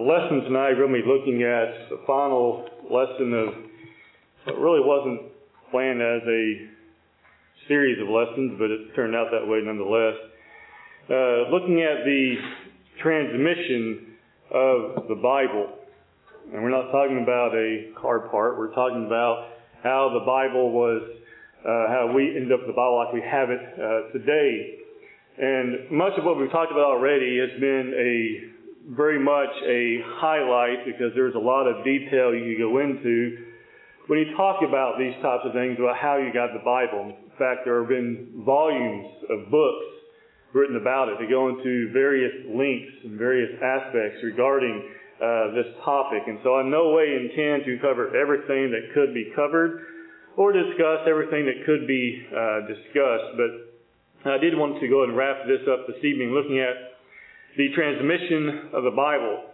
lesson tonight, we're going to be looking at the final lesson of what really wasn't planned as a series of lessons, but it turned out that way nonetheless. Uh, looking at the transmission of the Bible. And we're not talking about a car part, we're talking about how the Bible was, uh, how we ended up with the Bible like we have it uh, today. And much of what we've talked about already has been a very much a highlight because there's a lot of detail you can go into when you talk about these types of things about how you got the Bible. In fact, there have been volumes of books written about it that go into various links and various aspects regarding uh, this topic. And so I in no way intend to cover everything that could be covered or discuss everything that could be uh, discussed. But I did want to go and wrap this up this evening looking at the transmission of the Bible.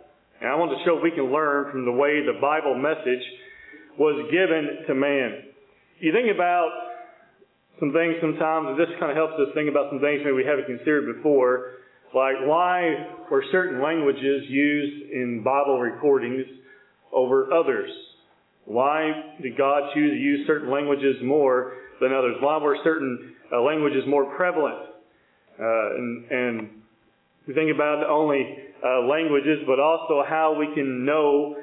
And I want to show we can learn from the way the Bible message was given to man. You think about some things sometimes, and this kind of helps us think about some things maybe we haven't considered before, like why were certain languages used in Bible recordings over others? Why did God choose to use certain languages more than others? Why were certain uh, languages more prevalent? Uh, and, and we think about not only uh, languages, but also how we can know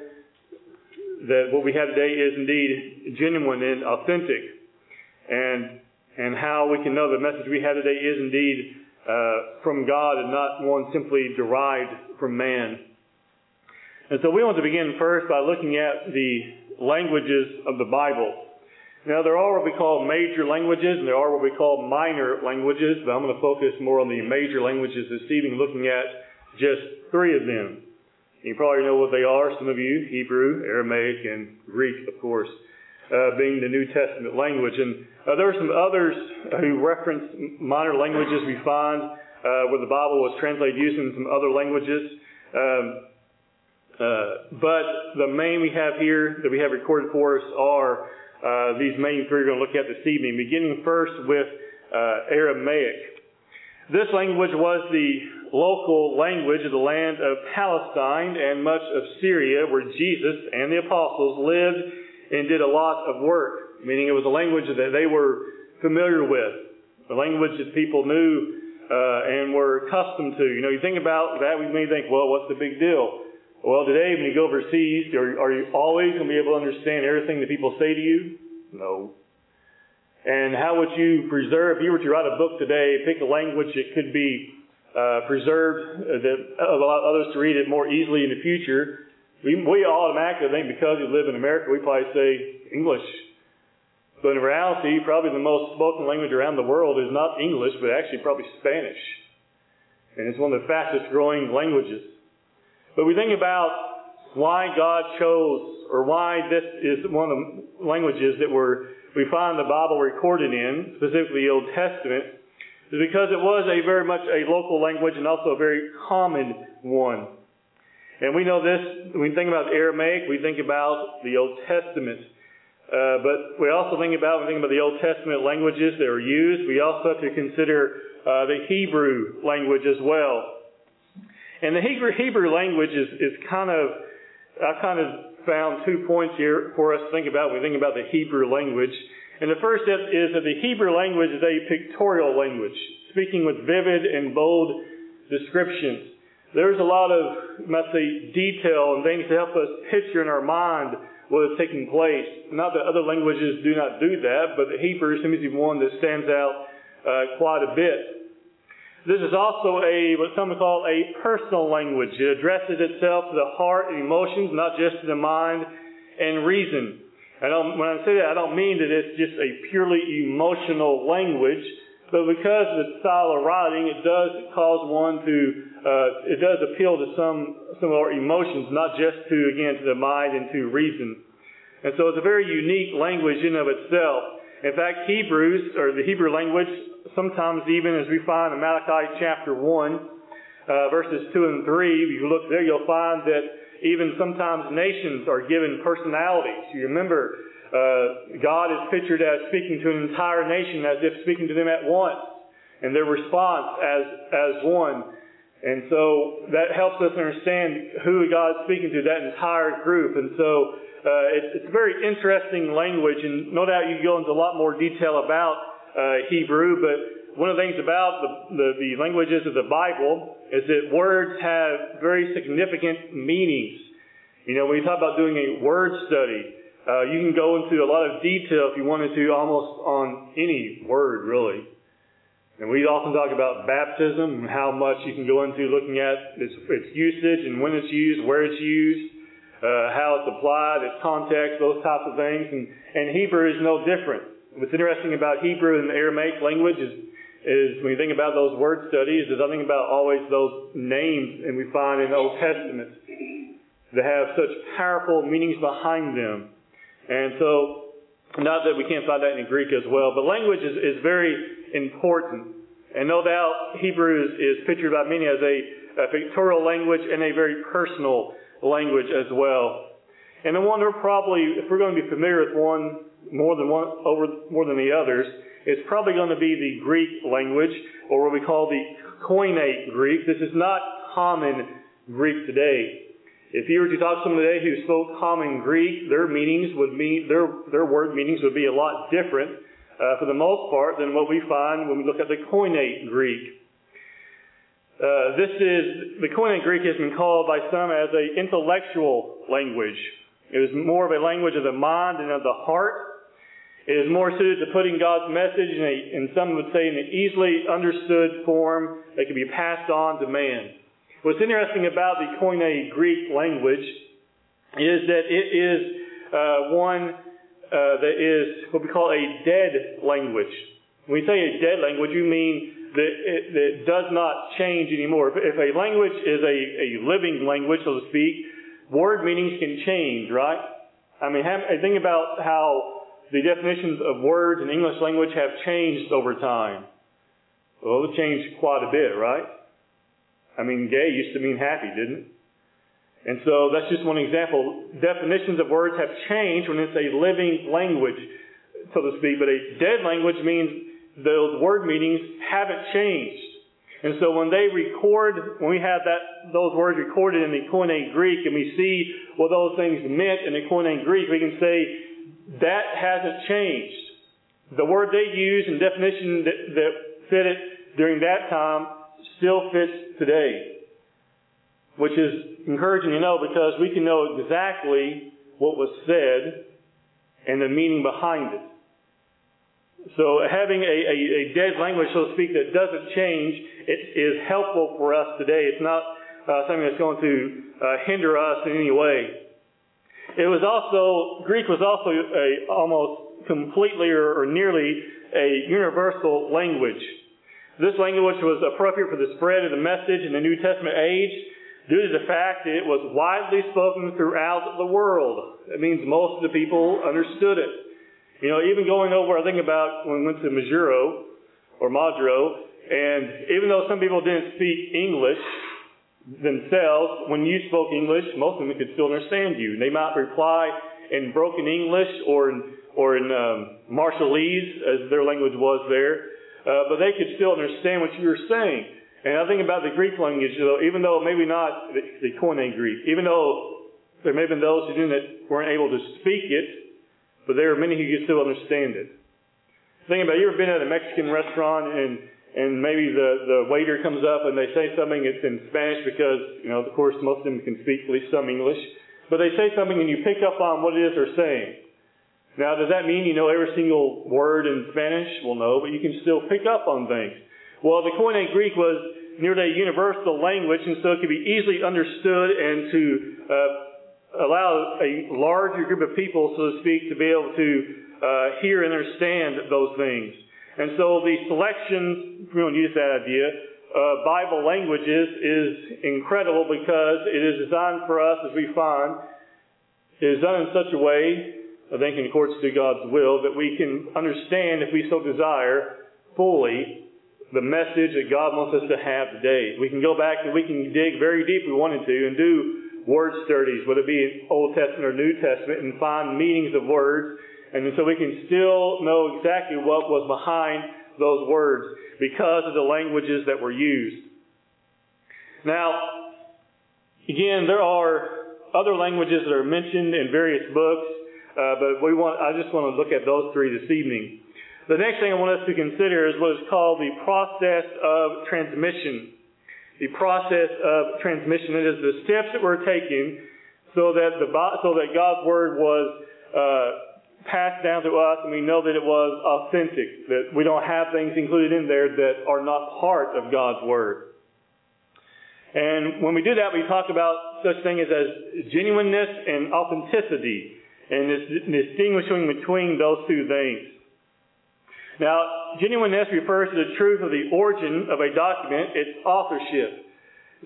that what we have today is indeed genuine and authentic, and and how we can know the message we have today is indeed uh, from God and not one simply derived from man. And so we want to begin first by looking at the languages of the Bible. Now, there are what we call major languages, and there are what we call minor languages, but I'm going to focus more on the major languages this evening, looking at just three of them. You probably know what they are, some of you Hebrew, Aramaic, and Greek, of course, uh, being the New Testament language. And uh, there are some others who reference minor languages we find uh, where the Bible was translated using some other languages. Um, uh, but the main we have here that we have recorded for us are uh, these main three we're going to look at this evening, beginning first with uh, Aramaic. This language was the local language of the land of Palestine and much of Syria, where Jesus and the apostles lived and did a lot of work, meaning it was a language that they were familiar with, a language that people knew uh, and were accustomed to. You know, you think about that, we may think, well, what's the big deal? Well, today when you go overseas, are, are you always going to be able to understand everything that people say to you? No. And how would you preserve, if you were to write a book today, pick a language that could be uh, preserved, uh, that allow others to read it more easily in the future? We, we automatically think because we live in America, we probably say English. But in reality, probably the most spoken language around the world is not English, but actually probably Spanish. And it's one of the fastest growing languages. But we think about why God chose, or why this is one of the languages that were, we find the Bible recorded in, specifically the Old Testament, is because it was a very much a local language and also a very common one. And we know this, when we think about Aramaic, we think about the Old Testament. Uh, but we also think about, we think about the Old Testament languages that were used, we also have to consider uh, the Hebrew language as well. And the Hebrew, Hebrew language is, is kind of, I kind of found two points here for us to think about when we think about the Hebrew language. And the first is that the Hebrew language is a pictorial language, speaking with vivid and bold descriptions. There's a lot of, let's say, detail and things to help us picture in our mind what is taking place. Not that other languages do not do that, but the Hebrew seems to be one that stands out uh, quite a bit. This is also a what some would call a personal language. It addresses itself to the heart and emotions, not just to the mind and reason. I don't, when I say that, I don't mean that it's just a purely emotional language, but because of the style of writing, it does cause one to, uh, it does appeal to some some of our emotions, not just to again to the mind and to reason. And so it's a very unique language in of itself. In fact, Hebrews, or the Hebrew language, sometimes even as we find in Malachi chapter 1, uh, verses 2 and 3, if you look there, you'll find that even sometimes nations are given personalities. You remember, uh, God is pictured as speaking to an entire nation as if speaking to them at once, and their response as, as one. And so that helps us understand who God's speaking to, that entire group. And so uh, it's, it's very interesting language, and no doubt you go into a lot more detail about uh, Hebrew, but one of the things about the, the, the languages of the Bible is that words have very significant meanings. You know, when you talk about doing a word study, uh, you can go into a lot of detail if you wanted to, almost on any word, really. And we often talk about baptism and how much you can go into looking at its, its usage and when it's used, where it's used, uh, how it's applied, its context, those types of things. And, and Hebrew is no different. What's interesting about Hebrew and the Aramaic language is, is when you think about those word studies, there's nothing about always those names and we find in the Old Testament that have such powerful meanings behind them. And so, not that we can't find that in Greek as well, but language is, is very important. And no doubt Hebrew is, is pictured by many as a, a pictorial language and a very personal language as well. And the one we're probably, if we're going to be familiar with one more than one over more than the others, it's probably going to be the Greek language, or what we call the Koine Greek. This is not common Greek today. If you were to talk to someone today who spoke common Greek, their meanings would mean their their word meanings would be a lot different uh, for the most part, than what we find when we look at the Koine Greek. Uh, this is the Koine Greek has been called by some as an intellectual language. It was more of a language of the mind and of the heart. It is more suited to putting God's message in a, and some would say, in an easily understood form that can be passed on to man. What's interesting about the Koine Greek language is that it is uh, one uh, that is what we call a dead language. When we say a dead language, you mean that it, that it does not change anymore. If, if a language is a, a living language, so to speak, word meanings can change, right? I mean, have, think about how the definitions of words in English language have changed over time. Well, it changed quite a bit, right? I mean, gay used to mean happy, didn't it? And so that's just one example. Definitions of words have changed when it's a living language, so to speak, but a dead language means those word meanings haven't changed. And so when they record, when we have that, those words recorded in the Koine Greek and we see what those things meant in the Koine Greek, we can say that hasn't changed. The word they used and definition that, that fit it during that time still fits today which is encouraging to know because we can know exactly what was said and the meaning behind it. So having a, a, a, dead language, so to speak, that doesn't change, it is helpful for us today. It's not uh, something that's going to uh, hinder us in any way. It was also Greek was also a almost completely or, or nearly a universal language. This language was appropriate for the spread of the message in the New Testament age due to the fact that it was widely spoken throughout the world. That means most of the people understood it. You know, even going over, I think about when we went to Majuro or Madro, and even though some people didn't speak English themselves, when you spoke English, most of them could still understand you. They might reply in broken English or in, or in um, Marshallese, as their language was there, uh, but they could still understand what you were saying. And I think about the Greek language, though, even though maybe not the, the Koine Greek, even though there may have been those who didn't, weren't able to speak it, but there are many who could still understand it. Think about, you ever been at a Mexican restaurant and, and maybe the, the waiter comes up and they say something that's in Spanish because, you know, of course most of them can speak at least some English, but they say something and you pick up on what it is they're saying. Now, does that mean you know every single word in Spanish? Well, no, but you can still pick up on things. Well, the Koine Greek was nearly a universal language, and so it could be easily understood and to uh, allow a larger group of people, so to speak, to be able to uh, hear and understand those things. And so the selection, if we to use that idea, uh, Bible languages is incredible because it is designed for us, as we find, it is done in such a way, I think in accordance to God's will, that we can understand, if we so desire, fully the message that God wants us to have today. We can go back and we can dig very deep if we wanted to and do word studies, whether it be Old Testament or New Testament, and find meanings of words. And so we can still know exactly what was behind those words because of the languages that were used. Now, again, there are other languages that are mentioned in various books, uh, but we want, I just want to look at those three this evening. The next thing I want us to consider is what is called the process of transmission. The process of transmission. It is the steps that we're taking so that the so that God's word was uh, passed down to us, and we know that it was authentic. That we don't have things included in there that are not part of God's word. And when we do that, we talk about such things as genuineness and authenticity, and distinguishing between those two things. Now, genuineness refers to the truth of the origin of a document, its authorship.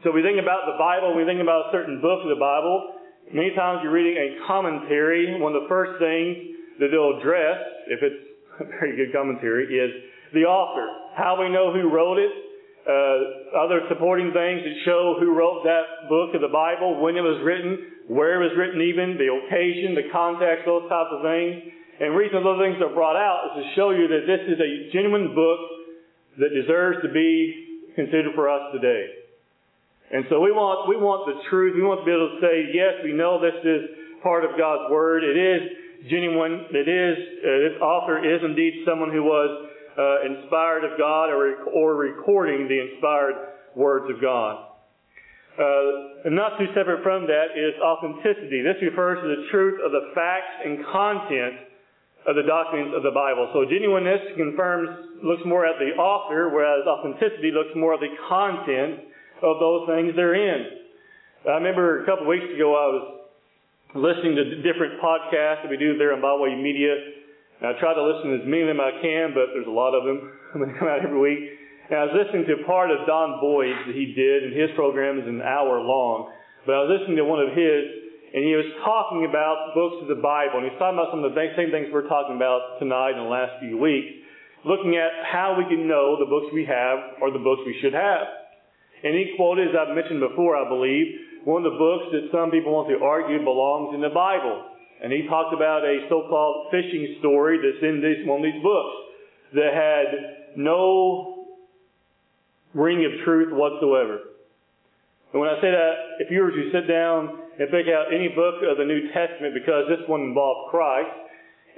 So we think about the Bible, we think about a certain book of the Bible. Many times you're reading a commentary. One of the first things that they'll address, if it's a very good commentary, is the author. How we know who wrote it, uh, other supporting things that show who wrote that book of the Bible, when it was written, where it was written even, the occasion, the context, those types of things. And the reason those things are brought out is to show you that this is a genuine book that deserves to be considered for us today. And so we want, we want the truth. We want to be able to say, yes, we know this is part of God's Word. It is genuine. It is, uh, this author is indeed someone who was uh, inspired of God or, or recording the inspired words of God. Uh, and not too separate from that is authenticity. This refers to the truth of the facts and content of the documents of the Bible. So genuineness confirms, looks more at the author, whereas authenticity looks more at the content of those things they're in. I remember a couple of weeks ago I was listening to different podcasts that we do there in Byway Media, and I try to listen to as many of them I can, but there's a lot of them that come out every week. And I was listening to part of Don Boyd's that he did, and his program is an hour long. But I was listening to one of his, and he was talking about books of the Bible, and he's talking about some of the same things we're talking about tonight in the last few weeks, looking at how we can know the books we have are the books we should have. And he quoted, as I've mentioned before, I believe, one of the books that some people want to argue belongs in the Bible. And he talked about a so-called fishing story that's in this, one of these books that had no ring of truth whatsoever. And when I say that, if you were to sit down and pick out any book of the New Testament, because this one involved Christ,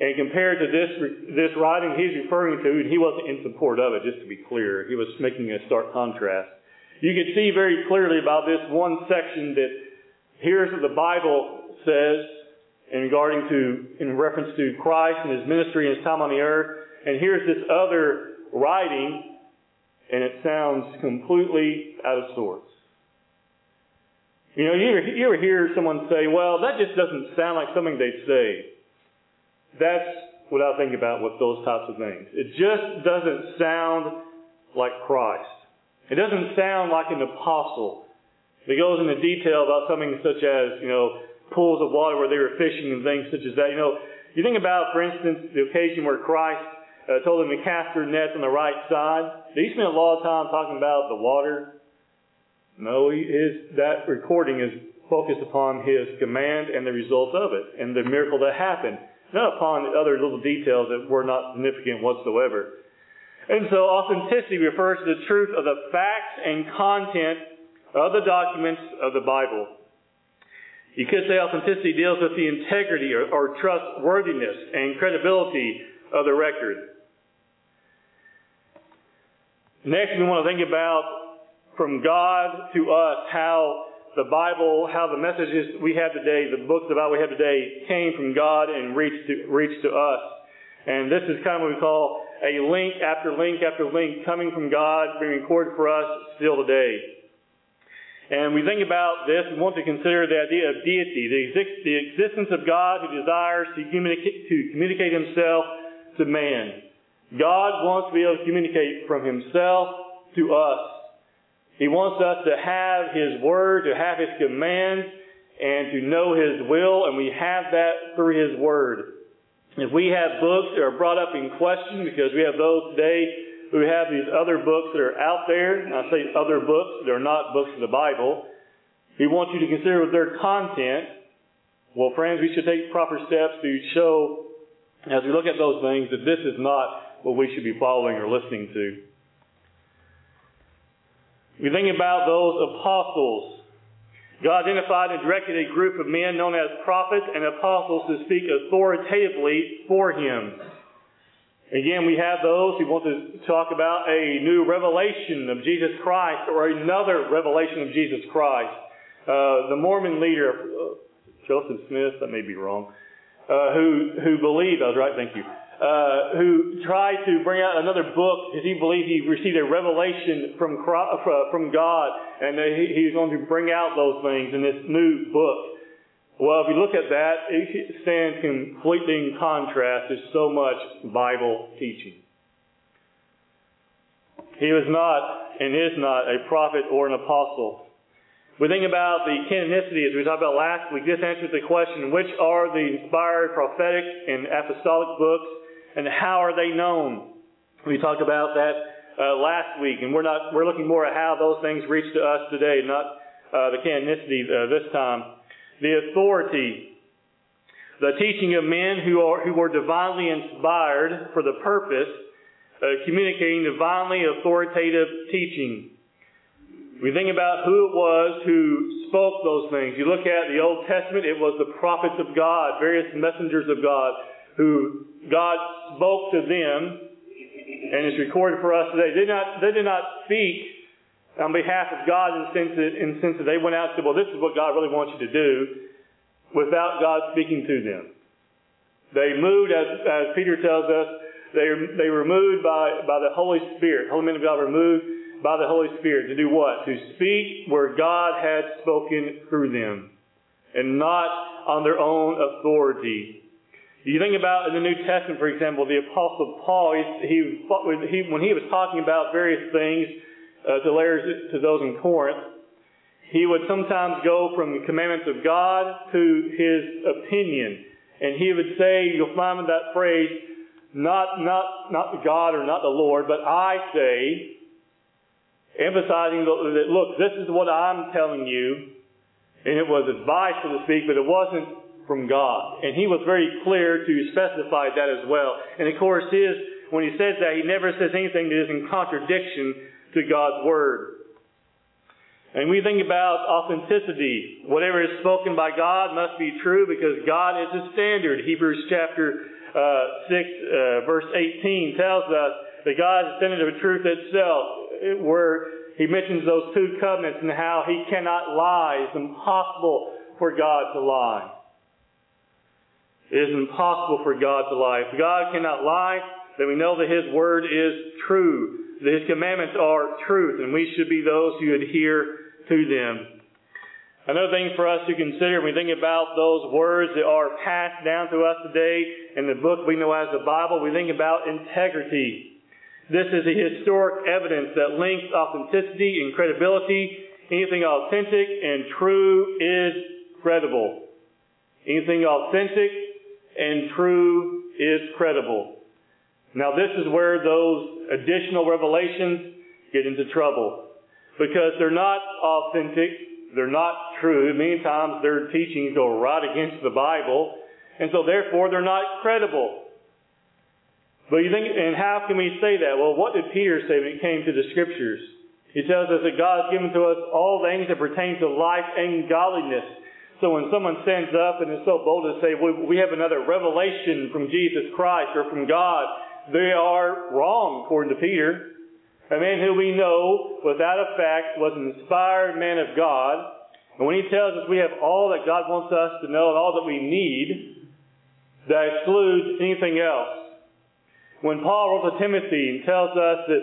and compared to this this writing he's referring to, he wasn't in support of it, just to be clear, he was making a stark contrast. You can see very clearly about this one section that here's what the Bible says in regarding to, in reference to Christ and His ministry and His time on the earth. And here's this other writing, and it sounds completely out of sorts. You know, you ever, you ever hear someone say, well, that just doesn't sound like something they'd say. That's what I think about with those types of things. It just doesn't sound like Christ. It doesn't sound like an apostle. It goes into detail about something such as, you know, pools of water where they were fishing and things such as that. You know, you think about, for instance, the occasion where Christ uh, told them to cast their nets on the right side. Did he spend a lot of time talking about the water? No, he, his, that recording is focused upon his command and the result of it and the miracle that happened, not upon other little details that were not significant whatsoever. And so authenticity refers to the truth of the facts and content of the documents of the Bible. You could say authenticity deals with the integrity or, or trustworthiness and credibility of the record. Next, we want to think about from God to us how the Bible, how the messages we have today, the books the we have today, came from God and reached to, reached to us. And this is kind of what we call a link after link after link coming from God, being recorded for us still today. And we think about this, we want to consider the idea of deity, the, exist- the existence of God who desires to to communicate himself to man. God wants to be able to communicate from himself to us. He wants us to have his word, to have his commands, and to know his will, and we have that through his word. If we have books that are brought up in question, because we have those today who have these other books that are out there. And I say other books, they're not books of the Bible. we want you to consider their content. Well, friends, we should take proper steps to show, as we look at those things, that this is not what we should be following or listening to. We think about those apostles. God identified and directed a group of men known as prophets and apostles to speak authoritatively for Him. Again, we have those who want to talk about a new revelation of Jesus Christ or another revelation of Jesus Christ. Uh, the Mormon leader, uh, Joseph Smith, that may be wrong, uh, who who believed, I was right, thank you, uh, who tried to bring out another book because he believed he received a revelation from from God, and he, he was going to bring out those things in this new book. Well, if you look at that, it stands completely in contrast to so much Bible teaching. He was not and is not a prophet or an apostle. We think about the canonicity, as we talked about last week. This answers the question, which are the inspired prophetic and apostolic books and how are they known? We talked about that uh, last week, and we're not we're looking more at how those things reach to us today, not uh, the canonicity uh, this time. The authority, the teaching of men who are who were divinely inspired for the purpose, of communicating divinely authoritative teaching. We think about who it was who spoke those things. You look at the Old Testament, it was the prophets of God, various messengers of God who God spoke to them, and is recorded for us today. They did not, they did not speak on behalf of God in the sense that, in the sense that they went out and said, well, this is what God really wants you to do, without God speaking to them. They moved, as, as Peter tells us, they, they were moved by, by the Holy Spirit. Holy men of God were moved by the Holy Spirit to do what? To speak where God had spoken through them, and not on their own authority. You think about in the New Testament, for example, the Apostle Paul, he, he, he when he was talking about various things uh, to, layers, to those in Corinth, he would sometimes go from the commandments of God to his opinion. And he would say, you'll find that phrase, not, not, not God or not the Lord, but I say, emphasizing that, look, this is what I'm telling you. And it was advice, so to speak, but it wasn't from God. And he was very clear to specify that as well. And of course, his, when he says that, he never says anything that is in contradiction to God's Word. And we think about authenticity. Whatever is spoken by God must be true because God is the standard. Hebrews chapter uh, 6, uh, verse 18 tells us that God is the standard of truth itself, where he mentions those two covenants and how he cannot lie. It's impossible for God to lie. It is impossible for God to lie. If God cannot lie, then we know that His Word is true, that His commandments are truth, and we should be those who adhere to them. Another thing for us to consider when we think about those words that are passed down to us today in the book we know as the Bible, we think about integrity. This is a historic evidence that links authenticity and credibility. Anything authentic and true is credible. Anything authentic and true is credible. Now, this is where those additional revelations get into trouble because they're not authentic, they're not true. Many times their teachings go right against the Bible, and so therefore they're not credible. But you think, and how can we say that? Well, what did Peter say when it came to the Scriptures? He tells us that God has given to us all things that pertain to life and godliness. So when someone stands up and is so bold to say, we have another revelation from Jesus Christ or from God, they are wrong, according to Peter. A man who we know, without a fact, was an inspired man of God. And when he tells us we have all that God wants us to know and all that we need, that excludes anything else. When Paul wrote to Timothy and tells us that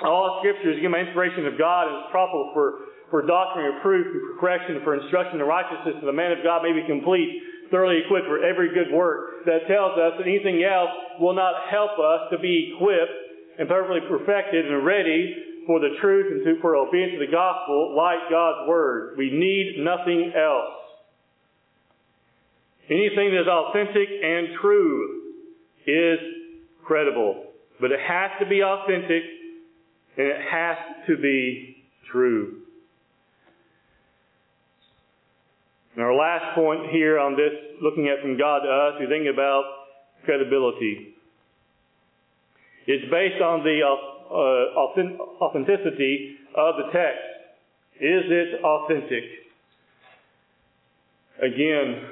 all Scripture is given by inspiration of God and is profitable for for doctrine, reproof, and for correction, for instruction in righteousness, that the man of God may be complete, thoroughly equipped for every good work. That tells us that anything else will not help us to be equipped and perfectly perfected and ready for the truth and to, for obedience to the gospel like God's Word. We need nothing else. Anything that is authentic and true is credible. But it has to be authentic and it has to be true. And our last point here on this, looking at from God to us, we think about credibility. It's based on the uh, authenticity of the text. Is it authentic? Again,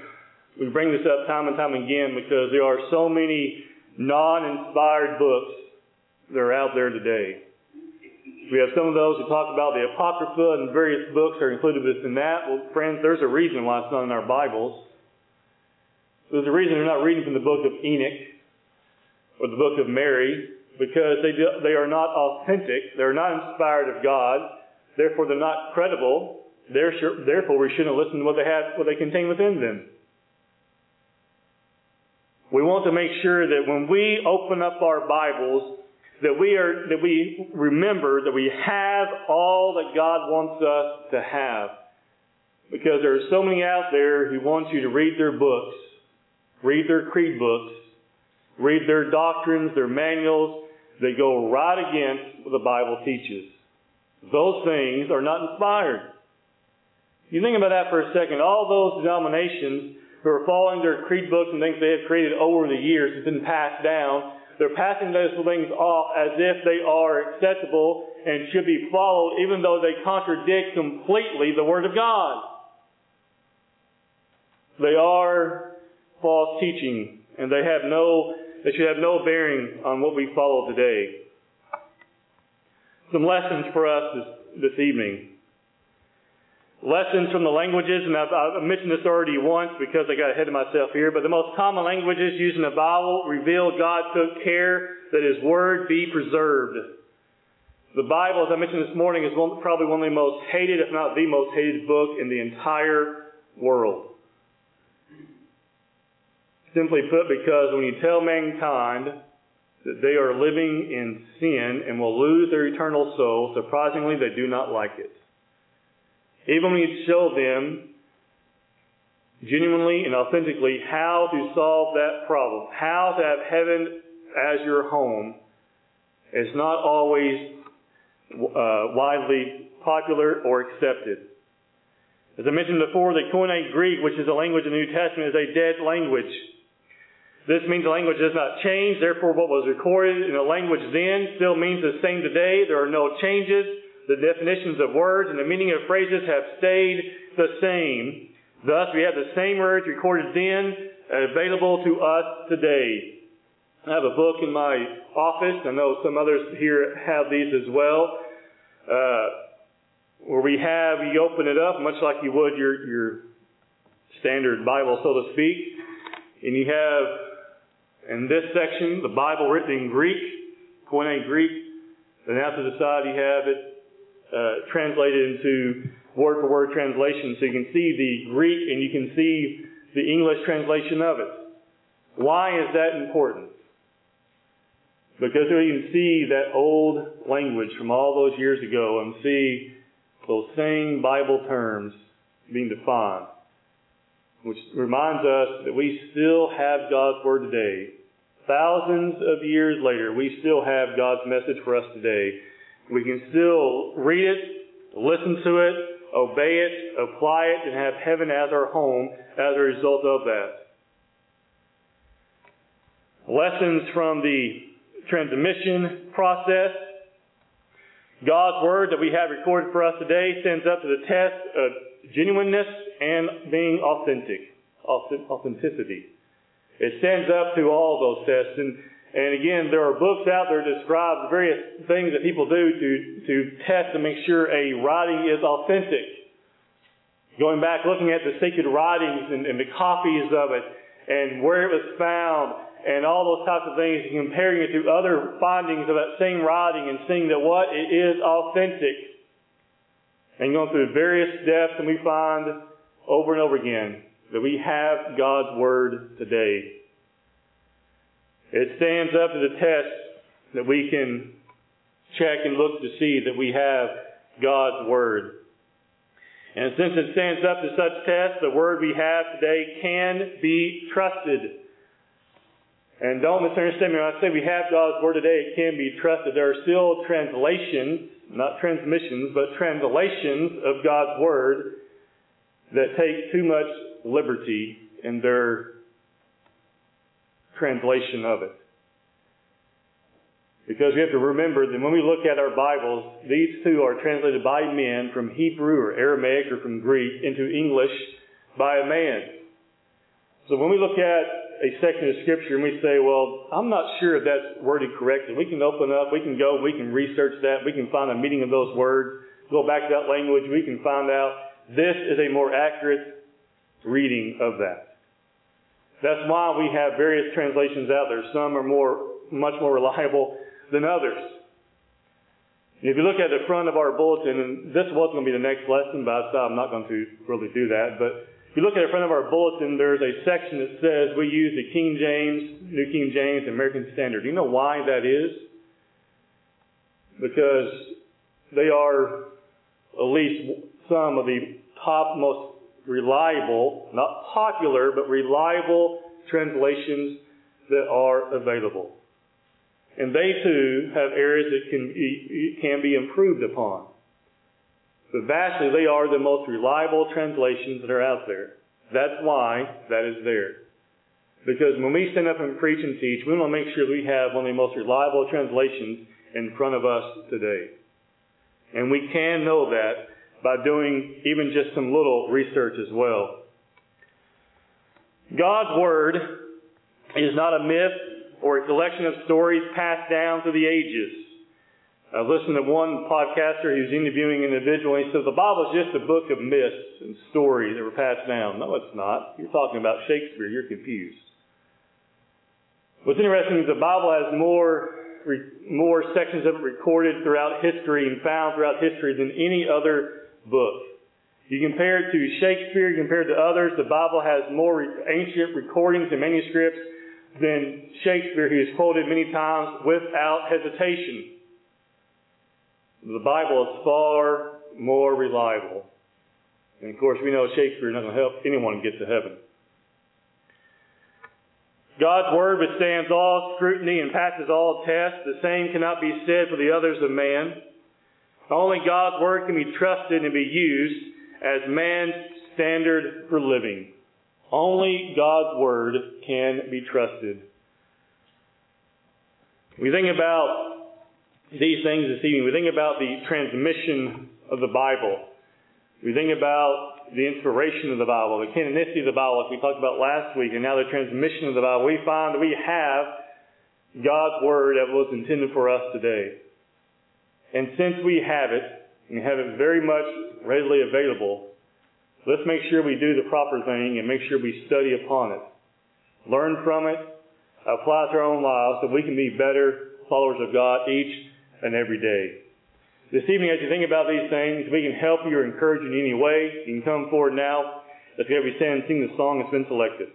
we bring this up time and time again because there are so many non-inspired books that are out there today. We have some of those who talk about the Apocrypha and various books are included within that. Well, friends, there's a reason why it's not in our Bibles. There's a reason they're not reading from the book of Enoch or the book of Mary because they, do, they are not authentic. They're not inspired of God. Therefore, they're not credible. Therefore, we shouldn't listen to what they have, what they contain within them. We want to make sure that when we open up our Bibles, that we are that we remember that we have all that God wants us to have. Because there are so many out there who want you to read their books, read their creed books, read their doctrines, their manuals. They go right against what the Bible teaches. Those things are not inspired. You think about that for a second. All those denominations who are following their creed books and things they have created over the years, it's been passed down, they're passing those things off as if they are acceptable and should be followed, even though they contradict completely the Word of God. They are false teaching, and they have no, they should have no bearing on what we follow today. Some lessons for us this, this evening lessons from the languages, and I've, I've, mentioned this already once because I got ahead of myself here, but the most common languages used in the Bible reveal God took care that His Word be preserved. The Bible, as I mentioned this morning, is one, probably one of the most hated, if not the most hated book in the entire world. Simply put, because when you tell mankind that they are living in sin and will lose their eternal soul, surprisingly, they do not like it. Even when you show them genuinely and authentically how to solve that problem, how to have heaven as your home, is not always uh, widely popular or accepted. As I mentioned before, the Koine Greek, which is a language in the New Testament, is a dead language. This means the language does not change. Therefore, what was recorded in the language then still means the same today. There are no changes the definitions of words and the meaning of phrases have stayed the same. Thus, we have the same words recorded then available to us today. I have a book in my office. I know some others here have these as well. Uh, where we have, you open it up much like you would your, your standard Bible, so to speak. And you have in this section the Bible written in Greek, Koine Greek. And to the side you have it uh, translated into word for word translation so you can see the Greek and you can see the English translation of it. Why is that important? Because you can see that old language from all those years ago and see those same Bible terms being defined, which reminds us that we still have God's Word today. Thousands of years later, we still have God's message for us today. We can still read it, listen to it, obey it, apply it, and have heaven as our home as a result of that. Lessons from the transmission process. God's Word that we have recorded for us today stands up to the test of genuineness and being authentic, authenticity. It stands up to all those tests. And and again, there are books out there that describe various things that people do to, to test to make sure a writing is authentic. Going back, looking at the sacred writings and, and the copies of it, and where it was found, and all those types of things, and comparing it to other findings of that same writing and seeing that what it is authentic. And going through various steps, and we find over and over again that we have God's Word today. It stands up to the test that we can check and look to see that we have God's Word. And since it stands up to such tests, the Word we have today can be trusted. And don't misunderstand me when I say we have God's Word today, it can be trusted. There are still translations, not transmissions, but translations of God's Word that take too much liberty in their translation of it. Because we have to remember that when we look at our Bibles, these two are translated by men from Hebrew or Aramaic or from Greek into English by a man. So when we look at a section of Scripture and we say, well, I'm not sure if that's worded correctly, we can open up, we can go, we can research that, we can find a meaning of those words, go back to that language, we can find out this is a more accurate reading of that. That's why we have various translations out there. Some are more, much more reliable than others. If you look at the front of our bulletin, and this was going to be the next lesson, but I thought I'm not going to really do that. But if you look at the front of our bulletin, there's a section that says we use the King James, New King James, American Standard. Do you know why that is? Because they are at least some of the top most reliable, not popular, but reliable translations that are available. And they too have areas that can be, can be improved upon. But vastly, they are the most reliable translations that are out there. That's why that is there. Because when we stand up and preach and teach, we want to make sure we have one of the most reliable translations in front of us today. And we can know that by doing even just some little research as well. God's Word is not a myth or a collection of stories passed down through the ages. I listened to one podcaster who was interviewing an individual, and he said, The Bible is just a book of myths and stories that were passed down. No, it's not. You're talking about Shakespeare. You're confused. What's interesting is the Bible has more, more sections of it recorded throughout history and found throughout history than any other book. You compare it to Shakespeare, you compare it to others, the Bible has more ancient recordings and manuscripts than Shakespeare, who is quoted many times without hesitation. The Bible is far more reliable. And of course, we know Shakespeare is not going to help anyone get to heaven. God's Word withstands all scrutiny and passes all tests. The same cannot be said for the others of man. Only God's Word can be trusted and be used as man's standard for living. Only God's Word can be trusted. We think about these things this evening. We think about the transmission of the Bible. We think about the inspiration of the Bible, the canonicity of the Bible, like we talked about last week, and now the transmission of the Bible. We find that we have God's Word that was intended for us today. And since we have it, and have it very much readily available, Let's make sure we do the proper thing and make sure we study upon it. Learn from it, apply it to our own lives so we can be better followers of God each and every day. This evening, as you think about these things, we can help you or encourage you in any way. You can come forward now Let's as we stand and sing the song that's been selected.